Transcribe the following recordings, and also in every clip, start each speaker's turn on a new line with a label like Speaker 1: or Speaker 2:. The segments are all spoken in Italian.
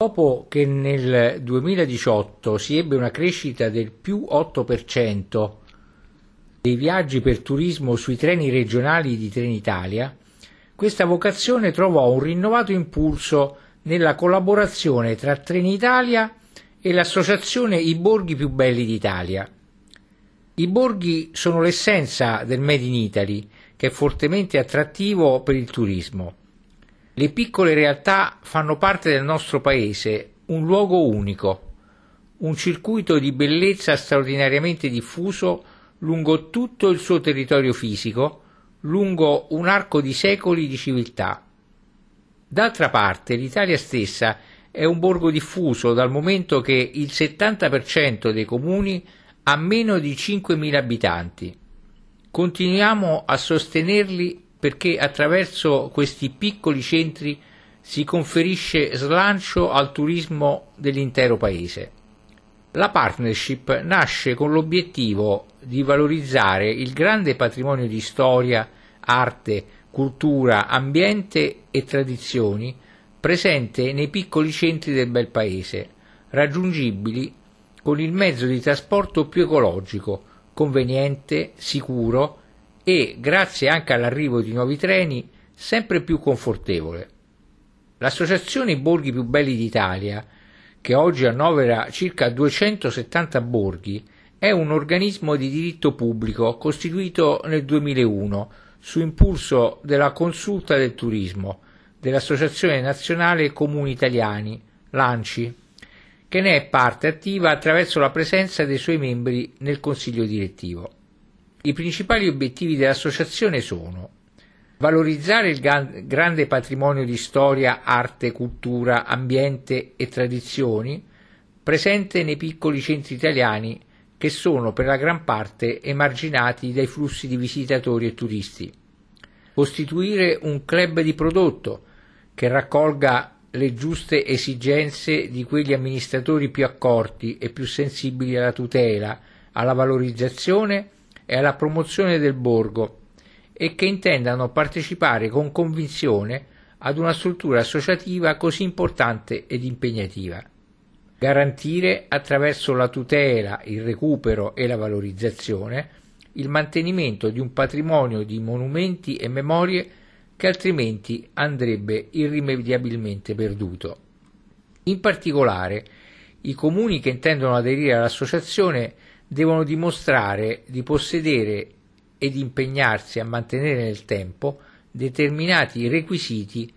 Speaker 1: Dopo che nel 2018 si ebbe una crescita del più 8% dei viaggi per turismo sui treni regionali di Trenitalia, questa vocazione trovò un rinnovato impulso nella collaborazione tra Trenitalia e l'associazione I Borghi più belli d'Italia. I borghi sono l'essenza del Made in Italy, che è fortemente attrattivo per il turismo. Le piccole realtà fanno parte del nostro paese, un luogo unico, un circuito di bellezza straordinariamente diffuso lungo tutto il suo territorio fisico, lungo un arco di secoli di civiltà. D'altra parte, l'Italia stessa è un borgo diffuso dal momento che il 70% dei comuni ha meno di 5.000 abitanti. Continuiamo a sostenerli perché attraverso questi piccoli centri si conferisce slancio al turismo dell'intero paese. La partnership nasce con l'obiettivo di valorizzare il grande patrimonio di storia, arte, cultura, ambiente e tradizioni presente nei piccoli centri del bel paese, raggiungibili con il mezzo di trasporto più ecologico, conveniente, sicuro e, grazie anche all'arrivo di nuovi treni, sempre più confortevole. L'associazione Borghi più belli d'Italia, che oggi annovera circa 270 borghi, è un organismo di diritto pubblico costituito nel 2001 su impulso della Consulta del Turismo, dell'Associazione Nazionale Comuni Italiani, l'ANCI, che ne è parte attiva attraverso la presenza dei suoi membri nel Consiglio direttivo. I principali obiettivi dell'associazione sono valorizzare il grande patrimonio di storia, arte, cultura, ambiente e tradizioni presente nei piccoli centri italiani che sono per la gran parte emarginati dai flussi di visitatori e turisti. Costituire un club di prodotto che raccolga le giuste esigenze di quegli amministratori più accorti e più sensibili alla tutela, alla valorizzazione e alla promozione del borgo e che intendano partecipare con convinzione ad una struttura associativa così importante ed impegnativa. Garantire attraverso la tutela, il recupero e la valorizzazione il mantenimento di un patrimonio di monumenti e memorie che altrimenti andrebbe irrimediabilmente perduto. In particolare, i comuni che intendono aderire all'associazione devono dimostrare di possedere ed impegnarsi a mantenere nel tempo determinati requisiti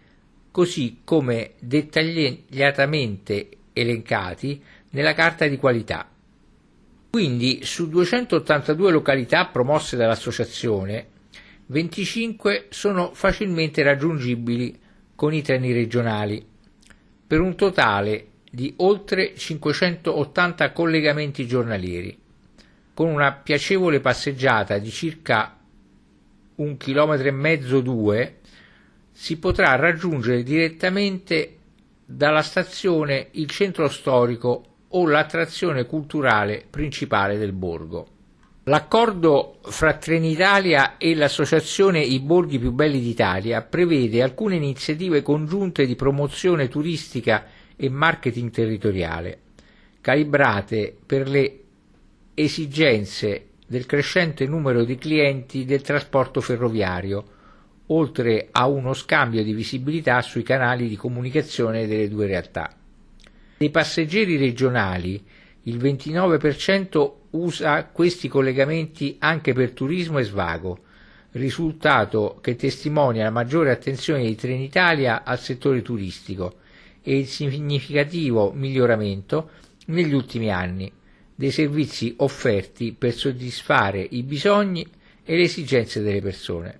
Speaker 1: così come dettagliatamente elencati nella carta di qualità. Quindi su 282 località promosse dall'associazione, 25 sono facilmente raggiungibili con i treni regionali, per un totale di oltre 580 collegamenti giornalieri con una piacevole passeggiata di circa un chilometro e mezzo due si potrà raggiungere direttamente dalla stazione il centro storico o l'attrazione culturale principale del borgo. L'accordo fra Trenitalia e l'associazione I Borghi più belli d'Italia prevede alcune iniziative congiunte di promozione turistica e marketing territoriale, calibrate per le esigenze del crescente numero di clienti del trasporto ferroviario, oltre a uno scambio di visibilità sui canali di comunicazione delle due realtà. Dei passeggeri regionali il 29% usa questi collegamenti anche per turismo e svago, risultato che testimonia la maggiore attenzione di Trenitalia al settore turistico e il significativo miglioramento negli ultimi anni dei servizi offerti per soddisfare i bisogni e le esigenze delle persone.